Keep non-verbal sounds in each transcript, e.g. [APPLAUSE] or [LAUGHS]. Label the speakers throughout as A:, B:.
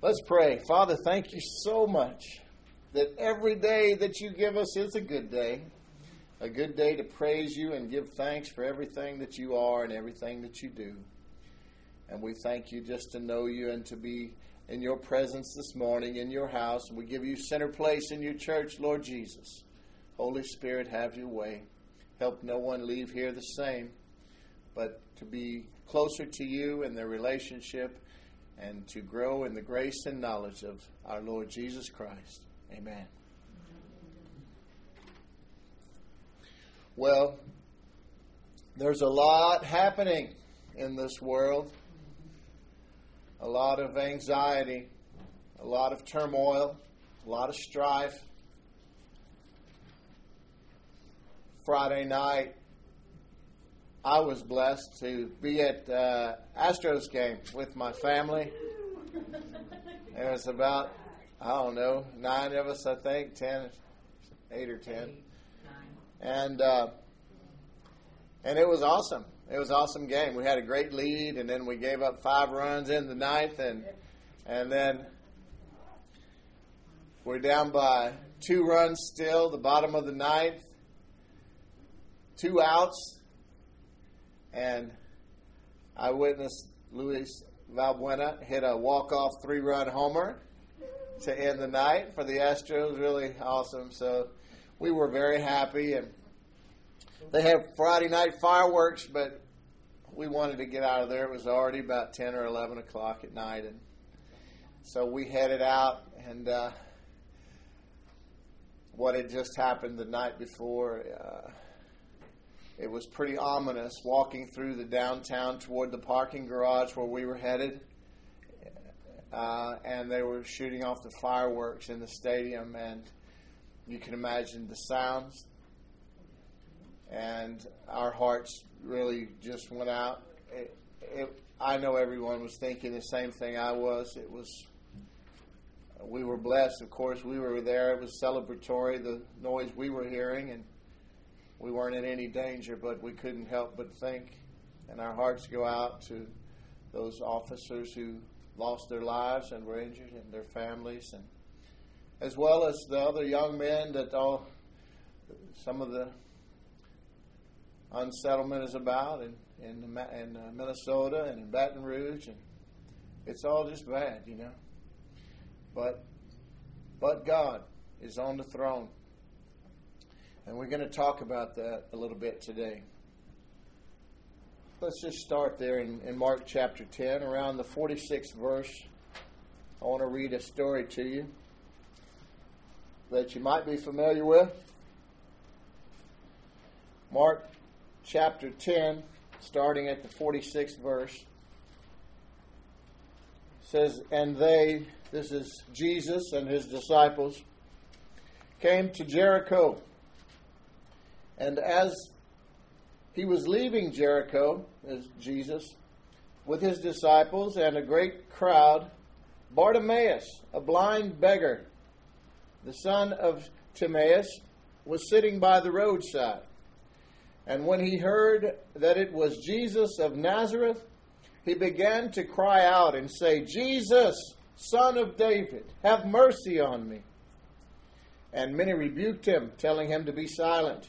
A: Let's pray. Father, thank you so much that every day that you give us is a good day, a good day to praise you and give thanks for everything that you are and everything that you do. And we thank you just to know you and to be in your presence this morning in your house. We give you center place in your church, Lord Jesus. Holy Spirit, have your way. Help no one leave here the same, but to be closer to you in their relationship and to grow in the grace and knowledge of our Lord Jesus Christ. Amen. Well, there's a lot happening in this world, a lot of anxiety, a lot of turmoil, a lot of strife. Friday night, I was blessed to be at uh, Astros game with my family. There was about I don't know nine of us, I think, ten, eight or ten, and uh, and it was awesome. It was awesome game. We had a great lead, and then we gave up five runs in the ninth, and and then we're down by two runs still, the bottom of the ninth, two outs, and I witnessed Luis Valbuena hit a walk-off three-run homer to end the night for the Astros. Really awesome. So we were very happy, and they have Friday night fireworks, but we wanted to get out of there. It was already about ten or eleven o'clock at night, and so we headed out. And uh, what had just happened the night before. Uh, it was pretty ominous walking through the downtown toward the parking garage where we were headed. Uh, and they were shooting off the fireworks in the stadium, and you can imagine the sounds. And our hearts really just went out. It, it, I know everyone was thinking the same thing I was. It was, we were blessed. Of course, we were there. It was celebratory, the noise we were hearing, and we weren't in any danger, but we couldn't help but think. And our hearts go out to those officers who lost their lives and were injured, and their families, and as well as the other young men that all some of the unsettlement is about in in, in uh, Minnesota and in Baton Rouge, and it's all just bad, you know. But but God is on the throne, and we're going to talk about that a little bit today. Let's just start there in, in Mark chapter 10, around the 46th verse. I want to read a story to you that you might be familiar with. Mark chapter 10, starting at the 46th verse, says, And they, this is Jesus and his disciples, came to Jericho. And as he was leaving Jericho, as Jesus, with his disciples and a great crowd. Bartimaeus, a blind beggar, the son of Timaeus, was sitting by the roadside. And when he heard that it was Jesus of Nazareth, he began to cry out and say, Jesus, son of David, have mercy on me. And many rebuked him, telling him to be silent.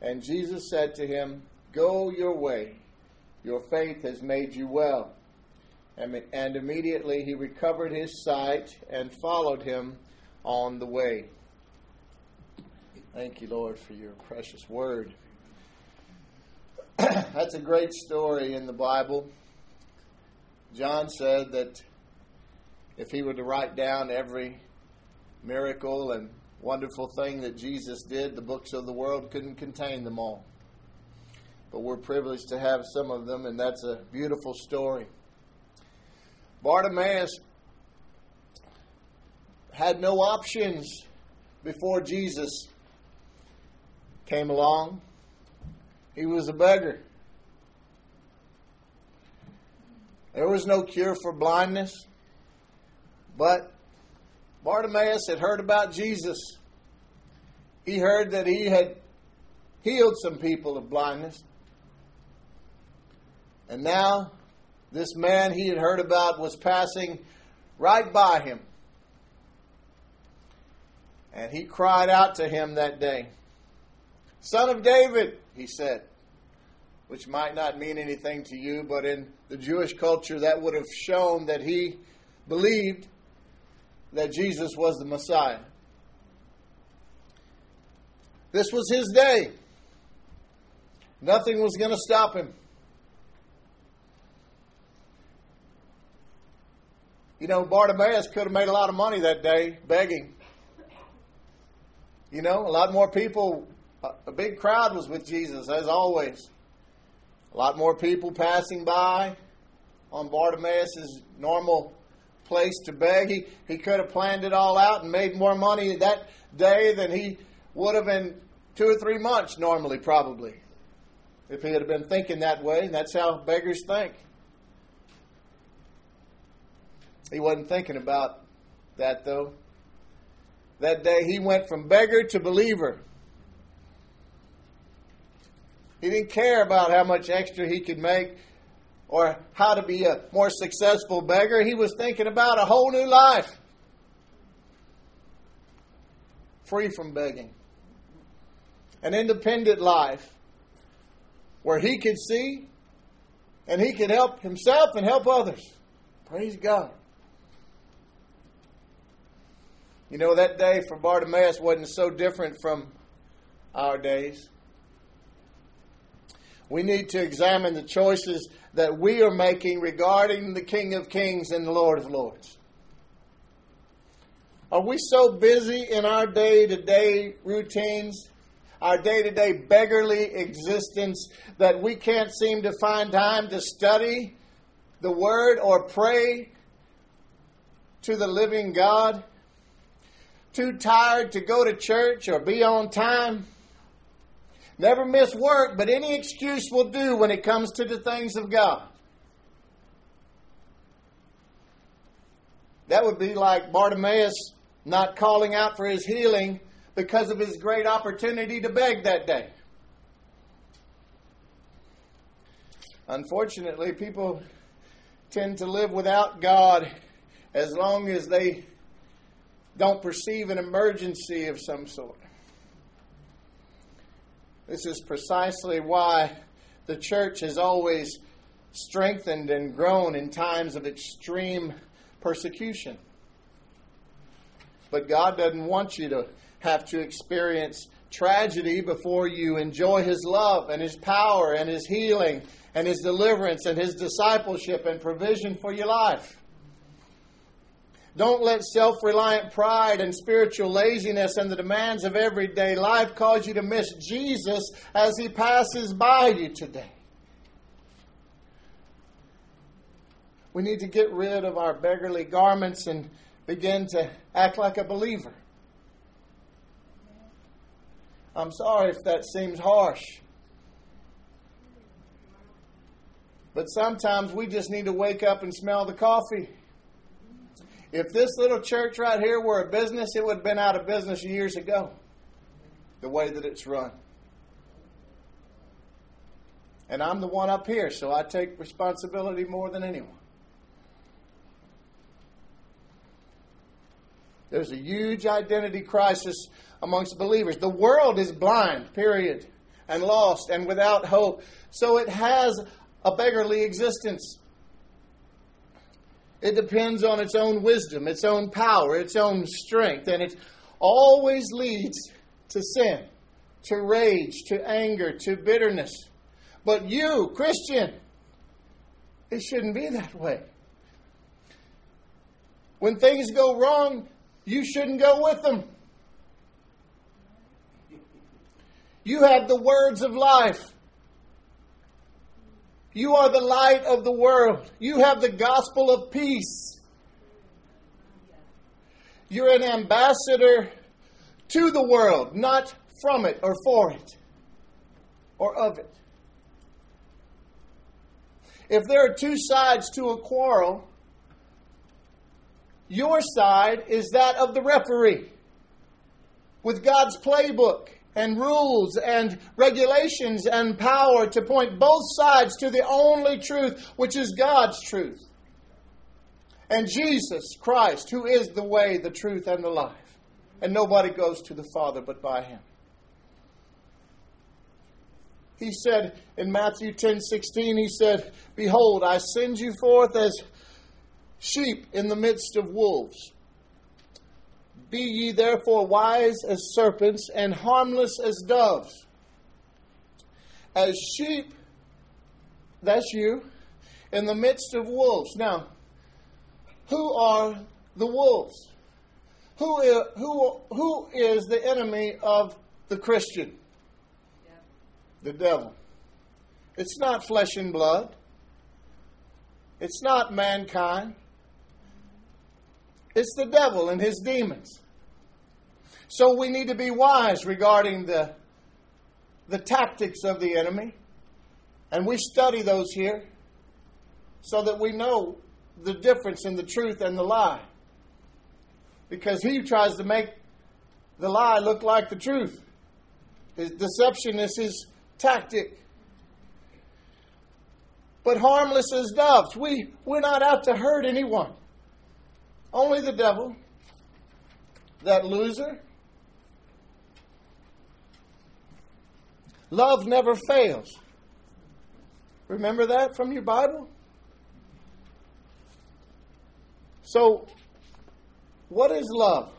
A: And Jesus said to him, Go your way, your faith has made you well. And, and immediately he recovered his sight and followed him on the way. Thank you, Lord, for your precious word. [CLEARS THROAT] That's a great story in the Bible. John said that if he were to write down every miracle and wonderful thing that Jesus did, the books of the world couldn't contain them all. But we're privileged to have some of them, and that's a beautiful story. Bartimaeus had no options before Jesus came along. He was a beggar. There was no cure for blindness, but Bartimaeus had heard about Jesus. He heard that he had healed some people of blindness. And now, this man he had heard about was passing right by him. And he cried out to him that day, Son of David, he said, which might not mean anything to you, but in the Jewish culture, that would have shown that he believed that Jesus was the Messiah. This was his day. Nothing was going to stop him. You know, Bartimaeus could have made a lot of money that day begging. You know, a lot more people, a big crowd was with Jesus, as always. A lot more people passing by on Bartimaeus' normal place to beg. He, he could have planned it all out and made more money that day than he would have in two or three months normally, probably, if he had been thinking that way. And that's how beggars think. He wasn't thinking about that, though. That day he went from beggar to believer. He didn't care about how much extra he could make or how to be a more successful beggar. He was thinking about a whole new life. Free from begging. An independent life where he could see and he could help himself and help others. Praise God. You know, that day for Bartimaeus wasn't so different from our days. We need to examine the choices that we are making regarding the King of Kings and the Lord of Lords. Are we so busy in our day to day routines, our day to day beggarly existence, that we can't seem to find time to study the Word or pray to the living God? too tired to go to church or be on time. Never miss work, but any excuse will do when it comes to the things of God. That would be like Bartimaeus not calling out for his healing because of his great opportunity to beg that day. Unfortunately, people tend to live without God as long as they don't perceive an emergency of some sort. This is precisely why the church has always strengthened and grown in times of extreme persecution. But God doesn't want you to have to experience tragedy before you enjoy His love and His power and His healing and His deliverance and His discipleship and provision for your life. Don't let self reliant pride and spiritual laziness and the demands of everyday life cause you to miss Jesus as he passes by you today. We need to get rid of our beggarly garments and begin to act like a believer. I'm sorry if that seems harsh. But sometimes we just need to wake up and smell the coffee. If this little church right here were a business, it would have been out of business years ago, the way that it's run. And I'm the one up here, so I take responsibility more than anyone. There's a huge identity crisis amongst believers. The world is blind, period, and lost and without hope. So it has a beggarly existence. It depends on its own wisdom, its own power, its own strength, and it always leads to sin, to rage, to anger, to bitterness. But you, Christian, it shouldn't be that way. When things go wrong, you shouldn't go with them. You have the words of life. You are the light of the world. You have the gospel of peace. You're an ambassador to the world, not from it or for it or of it. If there are two sides to a quarrel, your side is that of the referee with God's playbook and rules and regulations and power to point both sides to the only truth, which is God's truth. And Jesus Christ, who is the way, the truth, and the life. And nobody goes to the Father but by him. He said in Matthew 10 16, he said, Behold, I send you forth as sheep in the midst of wolves. Be ye therefore wise as serpents and harmless as doves. As sheep, that's you, in the midst of wolves. Now, who are the wolves? Who is, who, who is the enemy of the Christian? The devil. It's not flesh and blood. It's not mankind. It's the devil and his demons. So we need to be wise regarding the, the tactics of the enemy. And we study those here so that we know the difference in the truth and the lie. Because he tries to make the lie look like the truth. His deception is his tactic. But harmless as doves. We, we're not out to hurt anyone. Only the devil, that loser. Love never fails. Remember that from your Bible? So, what is love?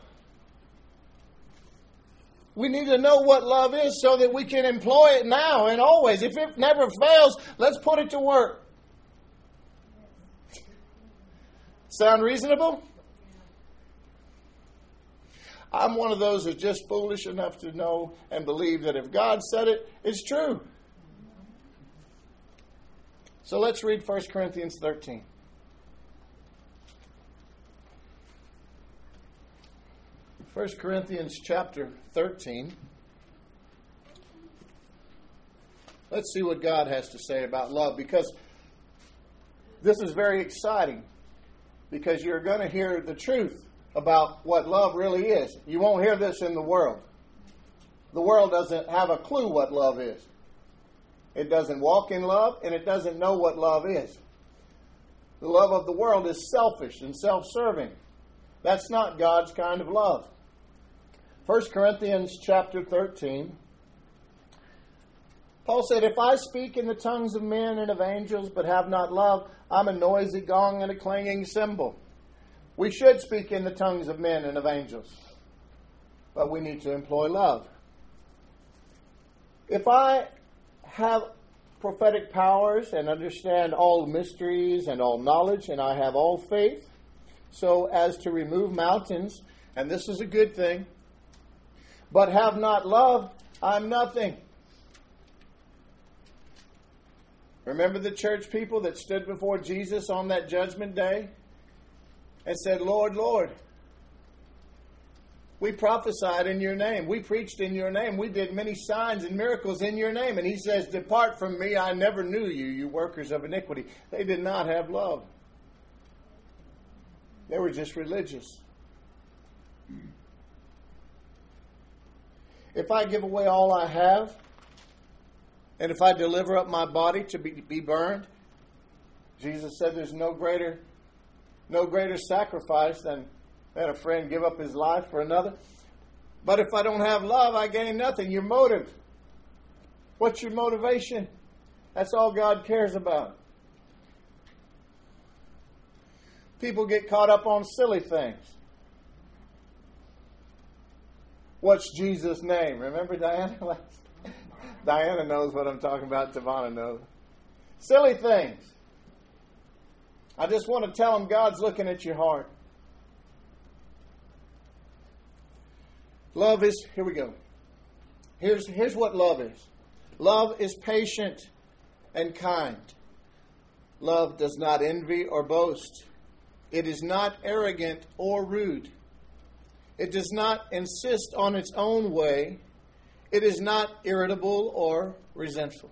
A: We need to know what love is so that we can employ it now and always. If it never fails, let's put it to work. Sound reasonable? I'm one of those that's just foolish enough to know and believe that if God said it, it's true. So let's read 1 Corinthians 13. First Corinthians chapter 13. Let's see what God has to say about love because this is very exciting because you're going to hear the truth about what love really is. You won't hear this in the world. The world doesn't have a clue what love is. It doesn't walk in love and it doesn't know what love is. The love of the world is selfish and self serving. That's not God's kind of love. 1 Corinthians chapter 13. Paul said, If I speak in the tongues of men and of angels but have not love, I'm a noisy gong and a clanging cymbal. We should speak in the tongues of men and of angels, but we need to employ love. If I have prophetic powers and understand all mysteries and all knowledge, and I have all faith, so as to remove mountains, and this is a good thing, but have not love, I'm nothing. Remember the church people that stood before Jesus on that judgment day? And said, Lord, Lord, we prophesied in your name. We preached in your name. We did many signs and miracles in your name. And he says, Depart from me. I never knew you, you workers of iniquity. They did not have love, they were just religious. If I give away all I have, and if I deliver up my body to be, be burned, Jesus said there's no greater no greater sacrifice than, than a friend give up his life for another. But if I don't have love, I gain nothing. Your motive. What's your motivation? That's all God cares about. People get caught up on silly things. What's Jesus' name? Remember Diana? [LAUGHS] Diana knows what I'm talking about. Tavana knows. Silly things. I just want to tell them God's looking at your heart. Love is, here we go. Here's, here's what love is love is patient and kind. Love does not envy or boast. It is not arrogant or rude. It does not insist on its own way. It is not irritable or resentful.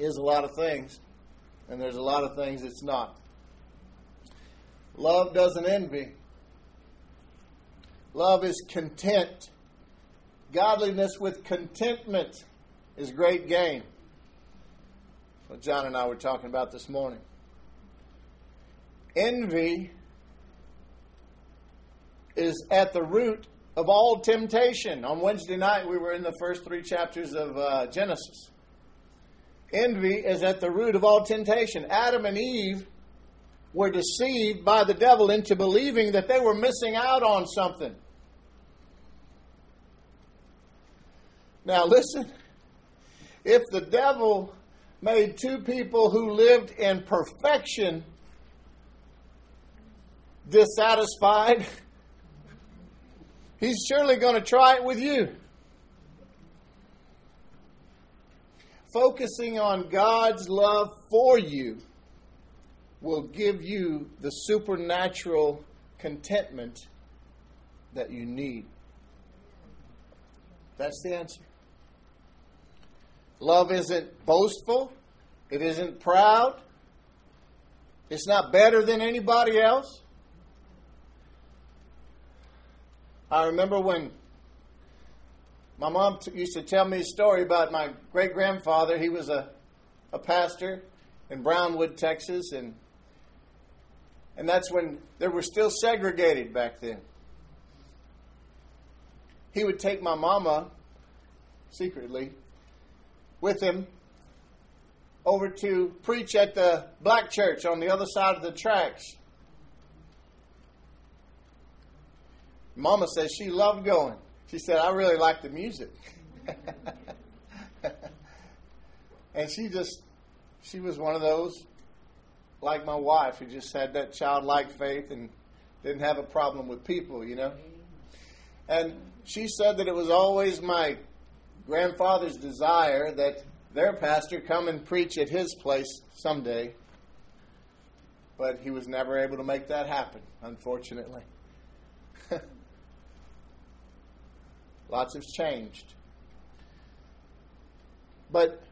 A: is a lot of things, and there's a lot of things it's not. Love doesn't envy. Love is content. Godliness with contentment is great gain what John and I were talking about this morning. Envy is at the root of all temptation. On Wednesday night, we were in the first three chapters of uh, Genesis. Envy is at the root of all temptation. Adam and Eve were deceived by the devil into believing that they were missing out on something. Now, listen, if the devil made two people who lived in perfection dissatisfied, [LAUGHS] he's surely going to try it with you. Focusing on God's love for you will give you the supernatural contentment that you need. That's the answer. Love isn't boastful, it isn't proud, it's not better than anybody else. I remember when my mom t- used to tell me a story about my great grandfather. He was a, a pastor in Brownwood, Texas, and and that's when they were still segregated back then. He would take my mama secretly with him over to preach at the black church on the other side of the tracks. Mama says she loved going. She said, I really like the music. [LAUGHS] and she just, she was one of those, like my wife, who just had that childlike faith and didn't have a problem with people, you know. And she said that it was always my grandfather's desire that their pastor come and preach at his place someday. But he was never able to make that happen, unfortunately. [LAUGHS] Lots has changed. But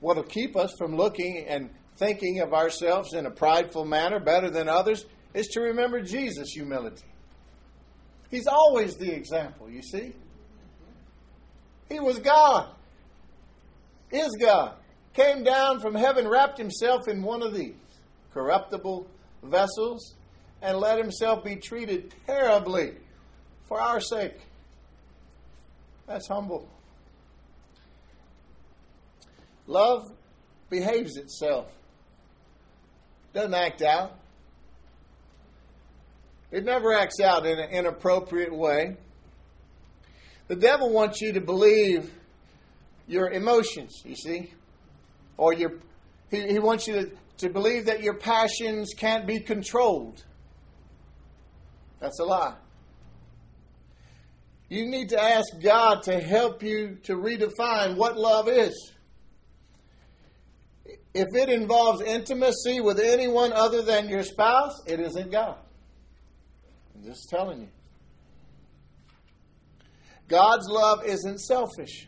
A: what will keep us from looking and thinking of ourselves in a prideful manner better than others is to remember Jesus' humility. He's always the example, you see. He was God, is God. Came down from heaven, wrapped himself in one of these corruptible vessels, and let himself be treated terribly for our sake. That's humble. Love behaves itself, doesn't act out. It never acts out in an inappropriate way. The devil wants you to believe your emotions, you see? Or your he, he wants you to, to believe that your passions can't be controlled. That's a lie. You need to ask God to help you to redefine what love is. If it involves intimacy with anyone other than your spouse, it isn't God. I'm just telling you. God's love isn't selfish.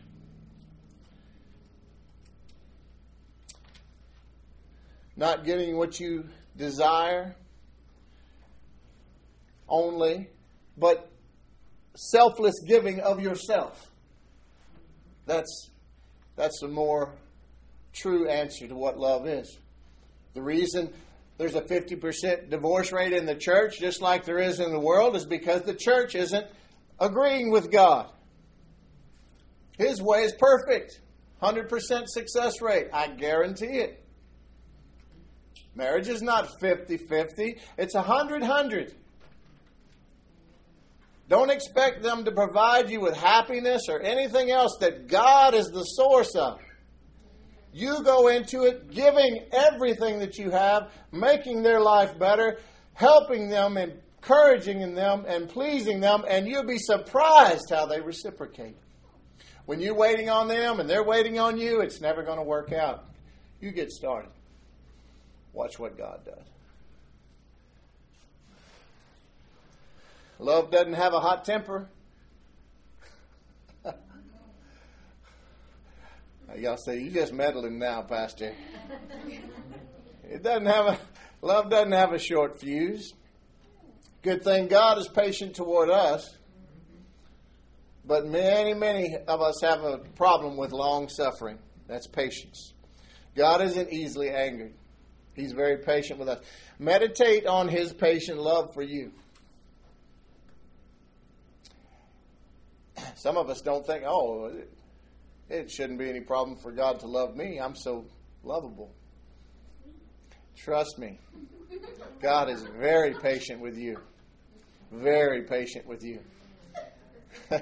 A: Not getting what you desire, only, but selfless giving of yourself. That's, that's a more true answer to what love is. The reason there's a 50% divorce rate in the church, just like there is in the world, is because the church isn't agreeing with God. His way is perfect. 100% success rate. I guarantee it. Marriage is not 50 50, it's 100 100. Don't expect them to provide you with happiness or anything else that God is the source of. You go into it giving everything that you have, making their life better, helping them, encouraging them, and pleasing them, and you'll be surprised how they reciprocate. When you're waiting on them and they're waiting on you, it's never going to work out. You get started. Watch what God does. Love doesn't have a hot temper. Y'all say you just meddling now, Pastor. It doesn't have a love doesn't have a short fuse. Good thing God is patient toward us. But many, many of us have a problem with long suffering. That's patience. God isn't easily angered. He's very patient with us. Meditate on his patient love for you. Some of us don't think, oh, it shouldn't be any problem for God to love me. I'm so lovable. Trust me, God is very patient with you. Very patient with you. [LAUGHS]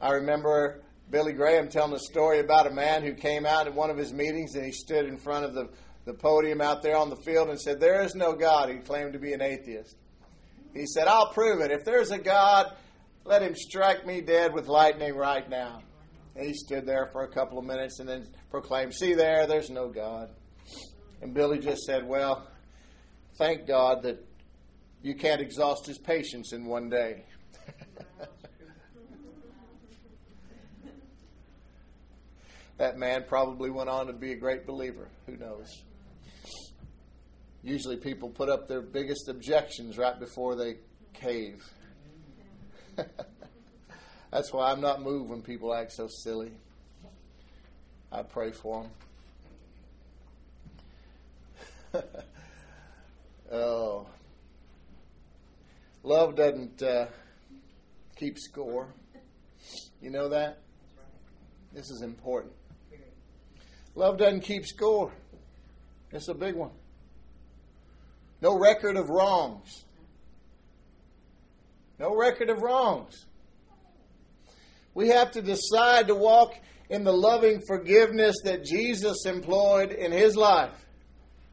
A: I remember Billy Graham telling a story about a man who came out at one of his meetings and he stood in front of the, the podium out there on the field and said, There is no God. He claimed to be an atheist. He said, I'll prove it. If there's a God, let him strike me dead with lightning right now. And he stood there for a couple of minutes and then proclaimed, See there, there's no God. And Billy just said, Well, thank God that you can't exhaust his patience in one day. [LAUGHS] that man probably went on to be a great believer. Who knows? Usually people put up their biggest objections right before they cave. [LAUGHS] That's why I'm not moved when people act so silly. I pray for them. [LAUGHS] oh. Love doesn't uh, keep score. You know that? This is important. Love doesn't keep score. It's a big one. No record of wrongs. No record of wrongs. We have to decide to walk in the loving forgiveness that Jesus employed in his life.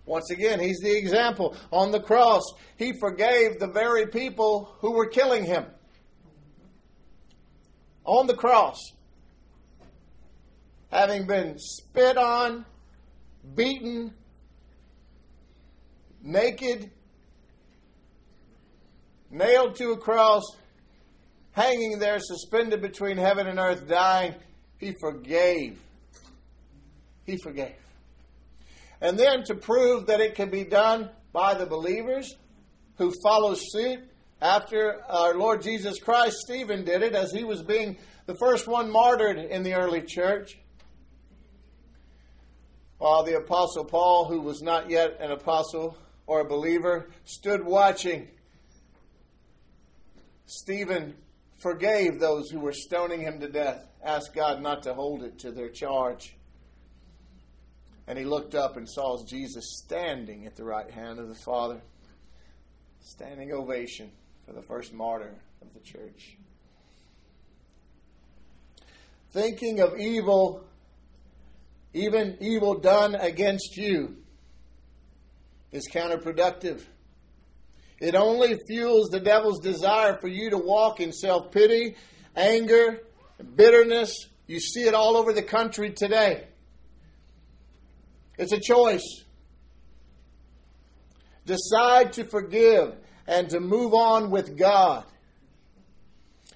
A: Once again, he's the example. On the cross, he forgave the very people who were killing him. On the cross, having been spit on, beaten, naked, nailed to a cross, hanging there suspended between heaven and earth, dying, he forgave. He forgave. And then to prove that it can be done by the believers who follow suit after our Lord Jesus Christ, Stephen did it as he was being the first one martyred in the early church. While the Apostle Paul, who was not yet an apostle or a believer, stood watching, Stephen forgave those who were stoning him to death, asked God not to hold it to their charge. And he looked up and saw Jesus standing at the right hand of the Father. Standing ovation for the first martyr of the church. Thinking of evil, even evil done against you, is counterproductive. It only fuels the devil's desire for you to walk in self pity, anger, bitterness. You see it all over the country today. It's a choice. Decide to forgive and to move on with God.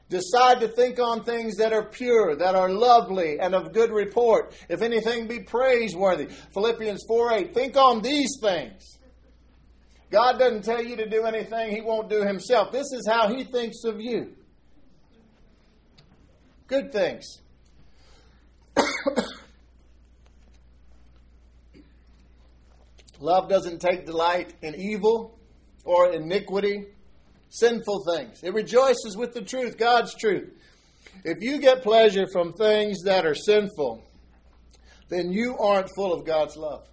A: Decide to think on things that are pure, that are lovely, and of good report. If anything be praiseworthy. Philippians 4 8. Think on these things. God doesn't tell you to do anything He won't do Himself. This is how He thinks of you. Good things. Love doesn't take delight in evil or iniquity, sinful things. It rejoices with the truth, God's truth. If you get pleasure from things that are sinful, then you aren't full of God's love.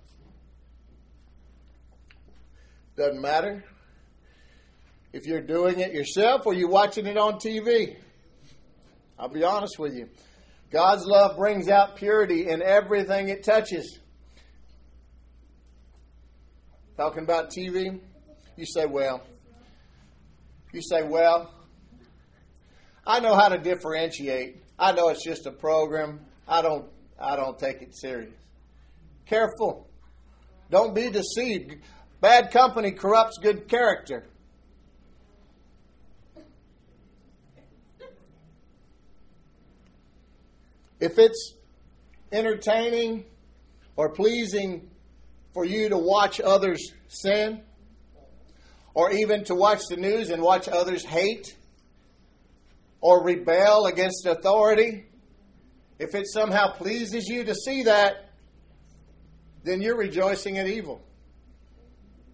A: Doesn't matter if you're doing it yourself or you're watching it on TV. I'll be honest with you. God's love brings out purity in everything it touches. Talking about TV, you say, well, you say, well, I know how to differentiate. I know it's just a program. I don't I don't take it serious. Careful. Don't be deceived. Bad company corrupts good character. If it's entertaining or pleasing for you to watch others sin, or even to watch the news and watch others hate or rebel against authority, if it somehow pleases you to see that, then you're rejoicing at evil.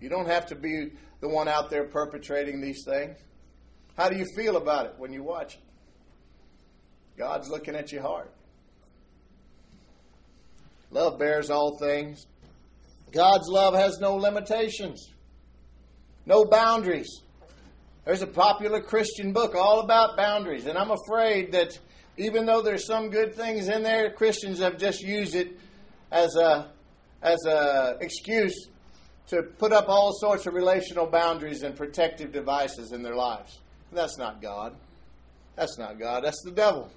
A: You don't have to be the one out there perpetrating these things. How do you feel about it when you watch it? God's looking at your heart. Love bears all things. God's love has no limitations, no boundaries. There's a popular Christian book all about boundaries, and I'm afraid that even though there's some good things in there, Christians have just used it as a as a excuse to put up all sorts of relational boundaries and protective devices in their lives. That's not God. That's not God. That's the devil.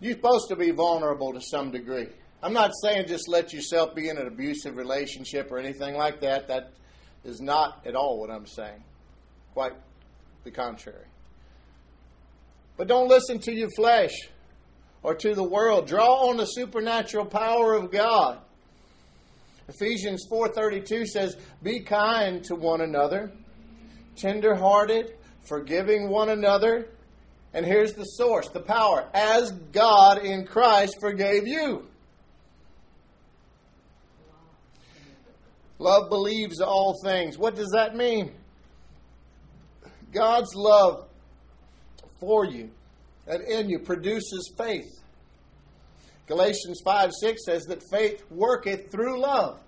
A: You're supposed to be vulnerable to some degree. I'm not saying just let yourself be in an abusive relationship or anything like that. That is not at all what I'm saying. Quite the contrary. But don't listen to your flesh or to the world. Draw on the supernatural power of God. Ephesians 4:32 says, "Be kind to one another, tender-hearted, forgiving one another." And here's the source, the power, as God in Christ forgave you. Love believes all things. What does that mean? God's love for you and in you produces faith. Galatians 5 6 says that faith worketh through love.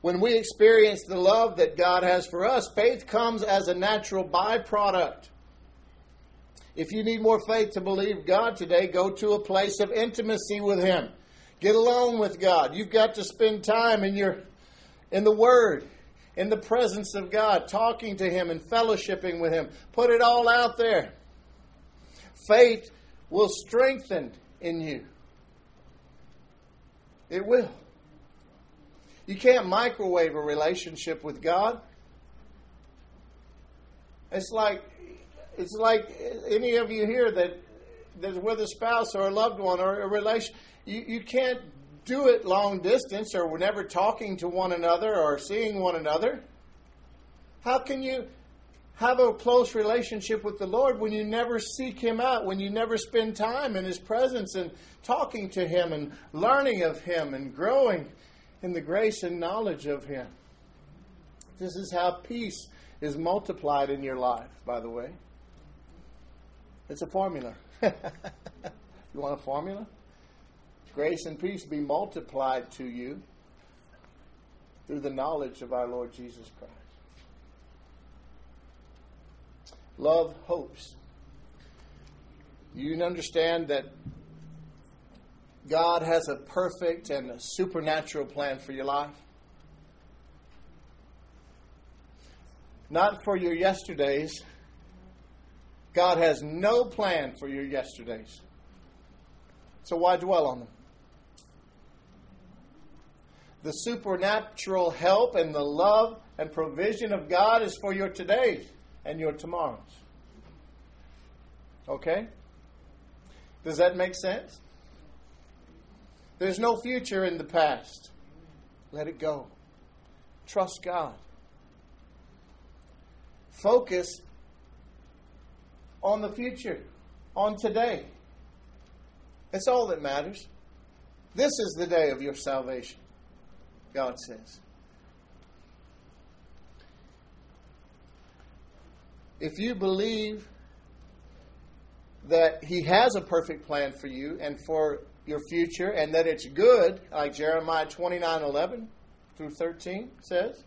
A: When we experience the love that God has for us, faith comes as a natural byproduct. If you need more faith to believe God today, go to a place of intimacy with Him. Get alone with God. You've got to spend time in your in the Word in the presence of God, talking to Him and fellowshipping with Him. Put it all out there. Faith will strengthen in you. It will. You can't microwave a relationship with God. It's like it's like any of you here that that's with a spouse or a loved one or a relation. You, you can't do it long distance or we're never talking to one another or seeing one another? How can you have a close relationship with the Lord when you never seek Him out, when you never spend time in His presence and talking to Him and learning of Him and growing in the grace and knowledge of Him? This is how peace is multiplied in your life, by the way. It's a formula. [LAUGHS] you want a formula? Grace and peace be multiplied to you through the knowledge of our Lord Jesus Christ. Love hopes. You understand that God has a perfect and a supernatural plan for your life? Not for your yesterdays. God has no plan for your yesterdays. So why dwell on them? The supernatural help and the love and provision of God is for your todays and your tomorrows. Okay? Does that make sense? There's no future in the past. Let it go. Trust God. Focus on the future, on today. That's all that matters. This is the day of your salvation, God says. If you believe that He has a perfect plan for you and for your future and that it's good, like Jeremiah 29 11 through 13 says,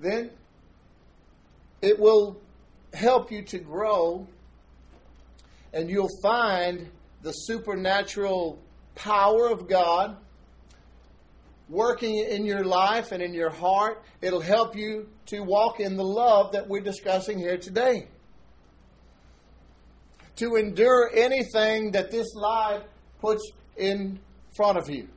A: then it will help you to grow and you'll find the supernatural power of God working in your life and in your heart. It'll help you to walk in the love that we're discussing here today. To endure anything that this life puts in front of you.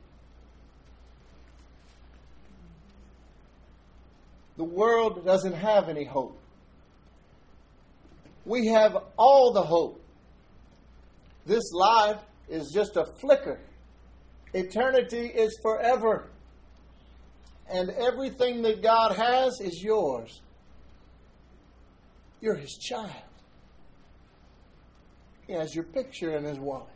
A: The world doesn't have any hope. We have all the hope. This life is just a flicker. Eternity is forever. And everything that God has is yours. You're His child. He has your picture in His wallet.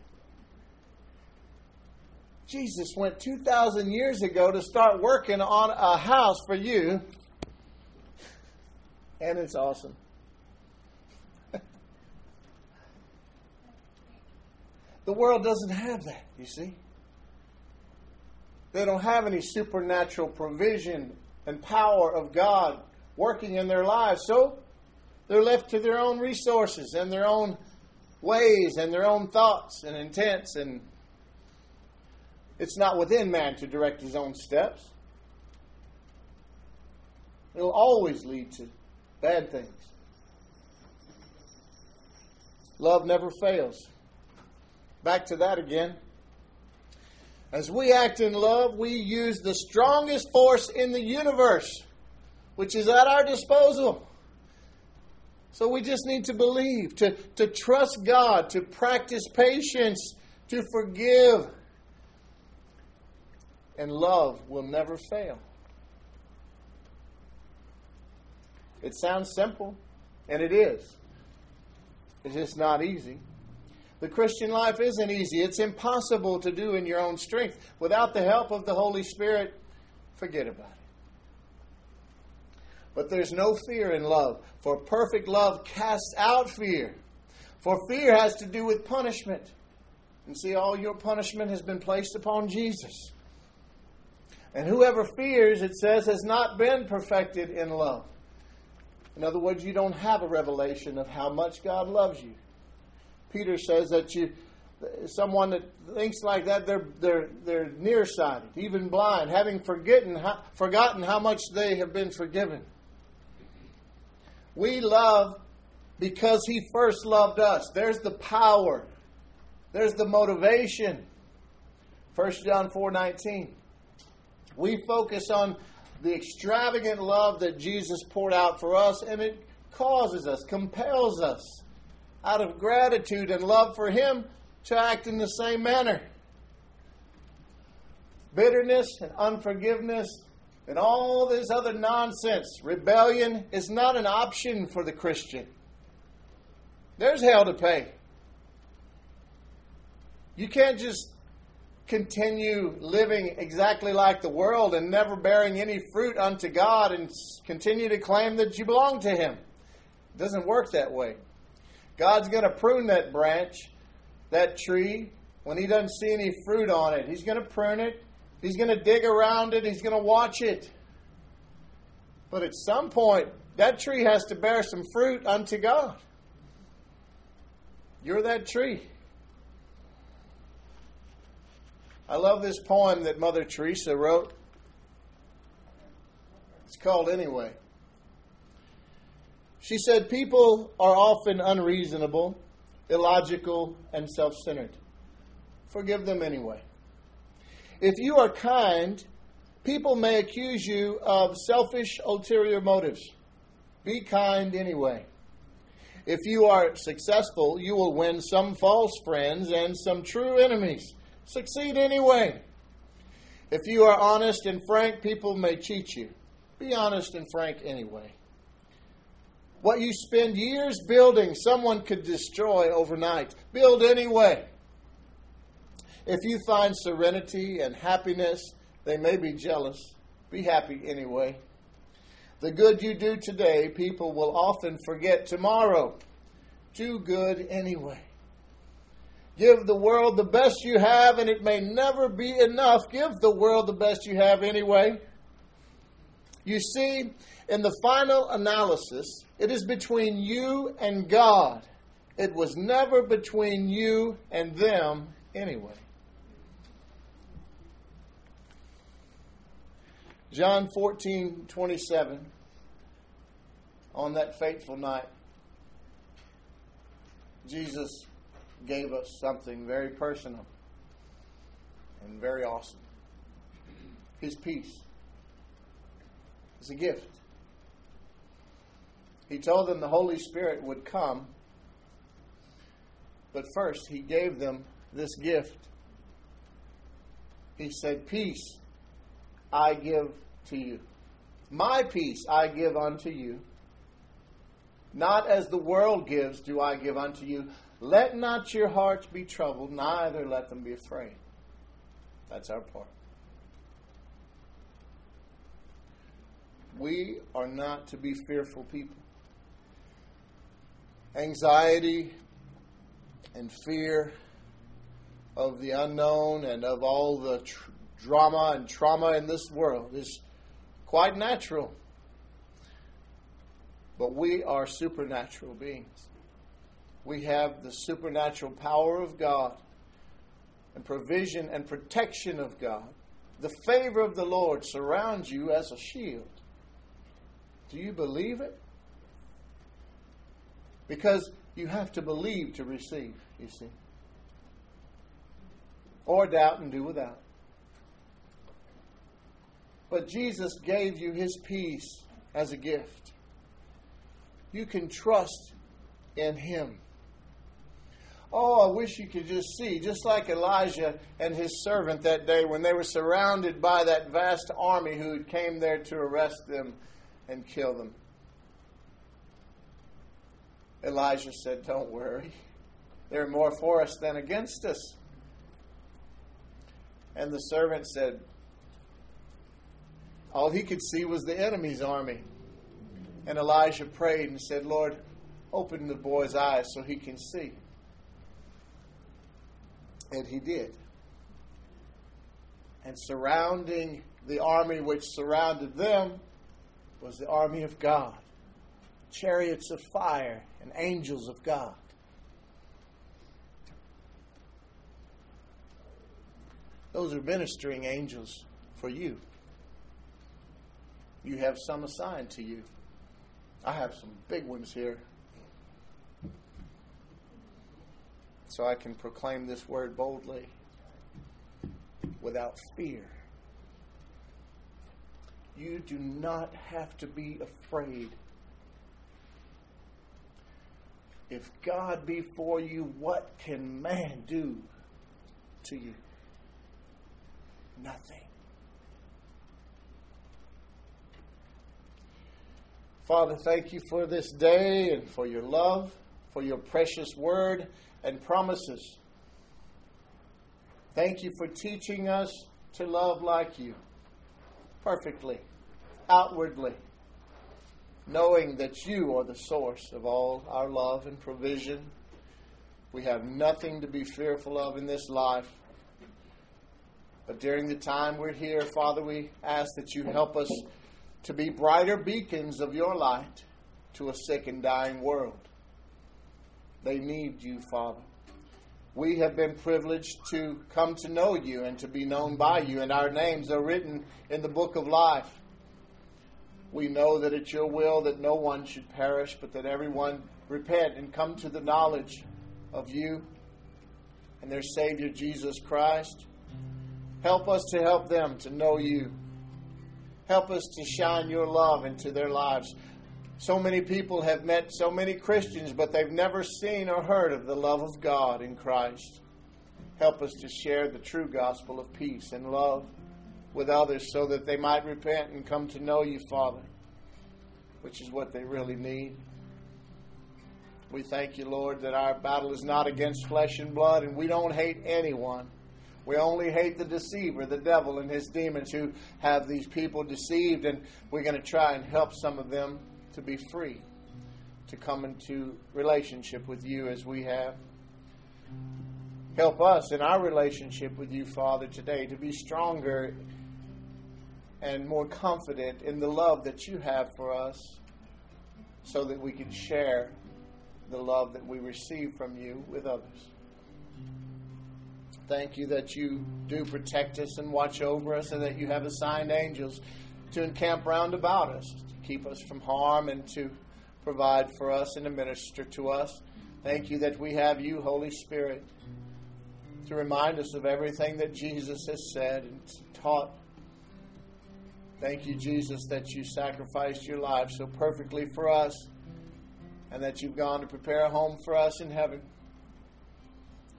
A: Jesus went 2,000 years ago to start working on a house for you and it's awesome. [LAUGHS] the world doesn't have that, you see. They don't have any supernatural provision and power of God working in their lives. So they're left to their own resources and their own ways and their own thoughts and intents. And it's not within man to direct his own steps. It'll always lead to bad things. Love never fails. Back to that again. As we act in love, we use the strongest force in the universe, which is at our disposal. So we just need to believe, to, to trust God, to practice patience, to forgive. And love will never fail. It sounds simple, and it is. It's just not easy. The Christian life isn't easy. It's impossible to do in your own strength. Without the help of the Holy Spirit, forget about it. But there's no fear in love, for perfect love casts out fear. For fear has to do with punishment. And see, all your punishment has been placed upon Jesus. And whoever fears, it says, has not been perfected in love. In other words, you don't have a revelation of how much God loves you. Peter says that you, someone that thinks like that, they're, they're, they're nearsighted, even blind, having forgotten how, forgotten how much they have been forgiven. We love because He first loved us. There's the power. There's the motivation. 1 John 4 19. We focus on the extravagant love that Jesus poured out for us, and it causes us, compels us, out of gratitude and love for Him, to act in the same manner. Bitterness and unforgiveness and all this other nonsense, rebellion, is not an option for the Christian. There's hell to pay. You can't just continue living exactly like the world and never bearing any fruit unto God and continue to claim that you belong to Him. It doesn't work that way. God's going to prune that branch, that tree, when He doesn't see any fruit on it. He's going to prune it, He's going to dig around it, He's going to watch it. But at some point, that tree has to bear some fruit unto God. You're that tree. I love this poem that Mother Teresa wrote. It's called Anyway. She said, People are often unreasonable, illogical, and self centered. Forgive them anyway. If you are kind, people may accuse you of selfish, ulterior motives. Be kind anyway. If you are successful, you will win some false friends and some true enemies. Succeed anyway. If you are honest and frank, people may cheat you. Be honest and frank anyway. What you spend years building, someone could destroy overnight. Build anyway. If you find serenity and happiness, they may be jealous. Be happy anyway. The good you do today, people will often forget tomorrow. Do good anyway. Give the world the best you have, and it may never be enough. Give the world the best you have anyway. You see, in the final analysis, it is between you and God. It was never between you and them anyway. John 14, 27, on that fateful night, Jesus gave us something very personal and very awesome His peace. It's a gift. He told them the Holy Spirit would come, but first He gave them this gift. He said, Peace I give to you. My peace I give unto you. Not as the world gives do I give unto you. Let not your hearts be troubled, neither let them be afraid. That's our part. We are not to be fearful people. Anxiety and fear of the unknown and of all the tr- drama and trauma in this world is quite natural. But we are supernatural beings. We have the supernatural power of God and provision and protection of God. The favor of the Lord surrounds you as a shield. Do you believe it? Because you have to believe to receive, you see. Or doubt and do without. But Jesus gave you his peace as a gift. You can trust in him. Oh, I wish you could just see, just like Elijah and his servant that day when they were surrounded by that vast army who came there to arrest them and kill them. Elijah said, Don't worry. There are more for us than against us. And the servant said, All he could see was the enemy's army. And Elijah prayed and said, Lord, open the boy's eyes so he can see. And he did. And surrounding the army which surrounded them was the army of God, chariots of fire, and angels of God. Those are ministering angels for you. You have some assigned to you. I have some big ones here. So I can proclaim this word boldly without fear. You do not have to be afraid. If God be for you, what can man do to you? Nothing. Father, thank you for this day and for your love, for your precious word and promises. Thank you for teaching us to love like you perfectly, outwardly, knowing that you are the source of all our love and provision. We have nothing to be fearful of in this life. But during the time we're here, Father, we ask that you help us to be brighter beacons of your light to a sick and dying world. They need you, Father we have been privileged to come to know you and to be known by you, and our names are written in the book of life. We know that it's your will that no one should perish, but that everyone repent and come to the knowledge of you and their Savior, Jesus Christ. Help us to help them to know you. Help us to shine your love into their lives. So many people have met so many Christians, but they've never seen or heard of the love of God in Christ. Help us to share the true gospel of peace and love with others so that they might repent and come to know you, Father, which is what they really need. We thank you, Lord, that our battle is not against flesh and blood, and we don't hate anyone. We only hate the deceiver, the devil, and his demons who have these people deceived, and we're going to try and help some of them to be free, to come into relationship with you as we have. Help us in our relationship with you, Father, today to be stronger and more confident in the love that you have for us so that we can share the love that we receive from you with others. Thank you that you do protect us and watch over us, and that you have assigned angels to encamp round about us, to keep us from harm and to provide for us and to minister to us. Thank you that we have you, Holy Spirit, to remind us of everything that Jesus has said and taught. Thank you, Jesus, that you sacrificed your life so perfectly for us and that you've gone to prepare a home for us in heaven.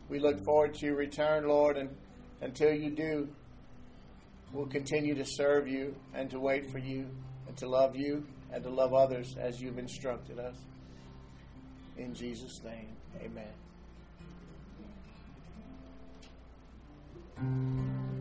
A: We look forward to your return, Lord, and until you do, we'll continue to serve you and to wait for you and to love you and to love others as you've instructed us. In Jesus' name, amen.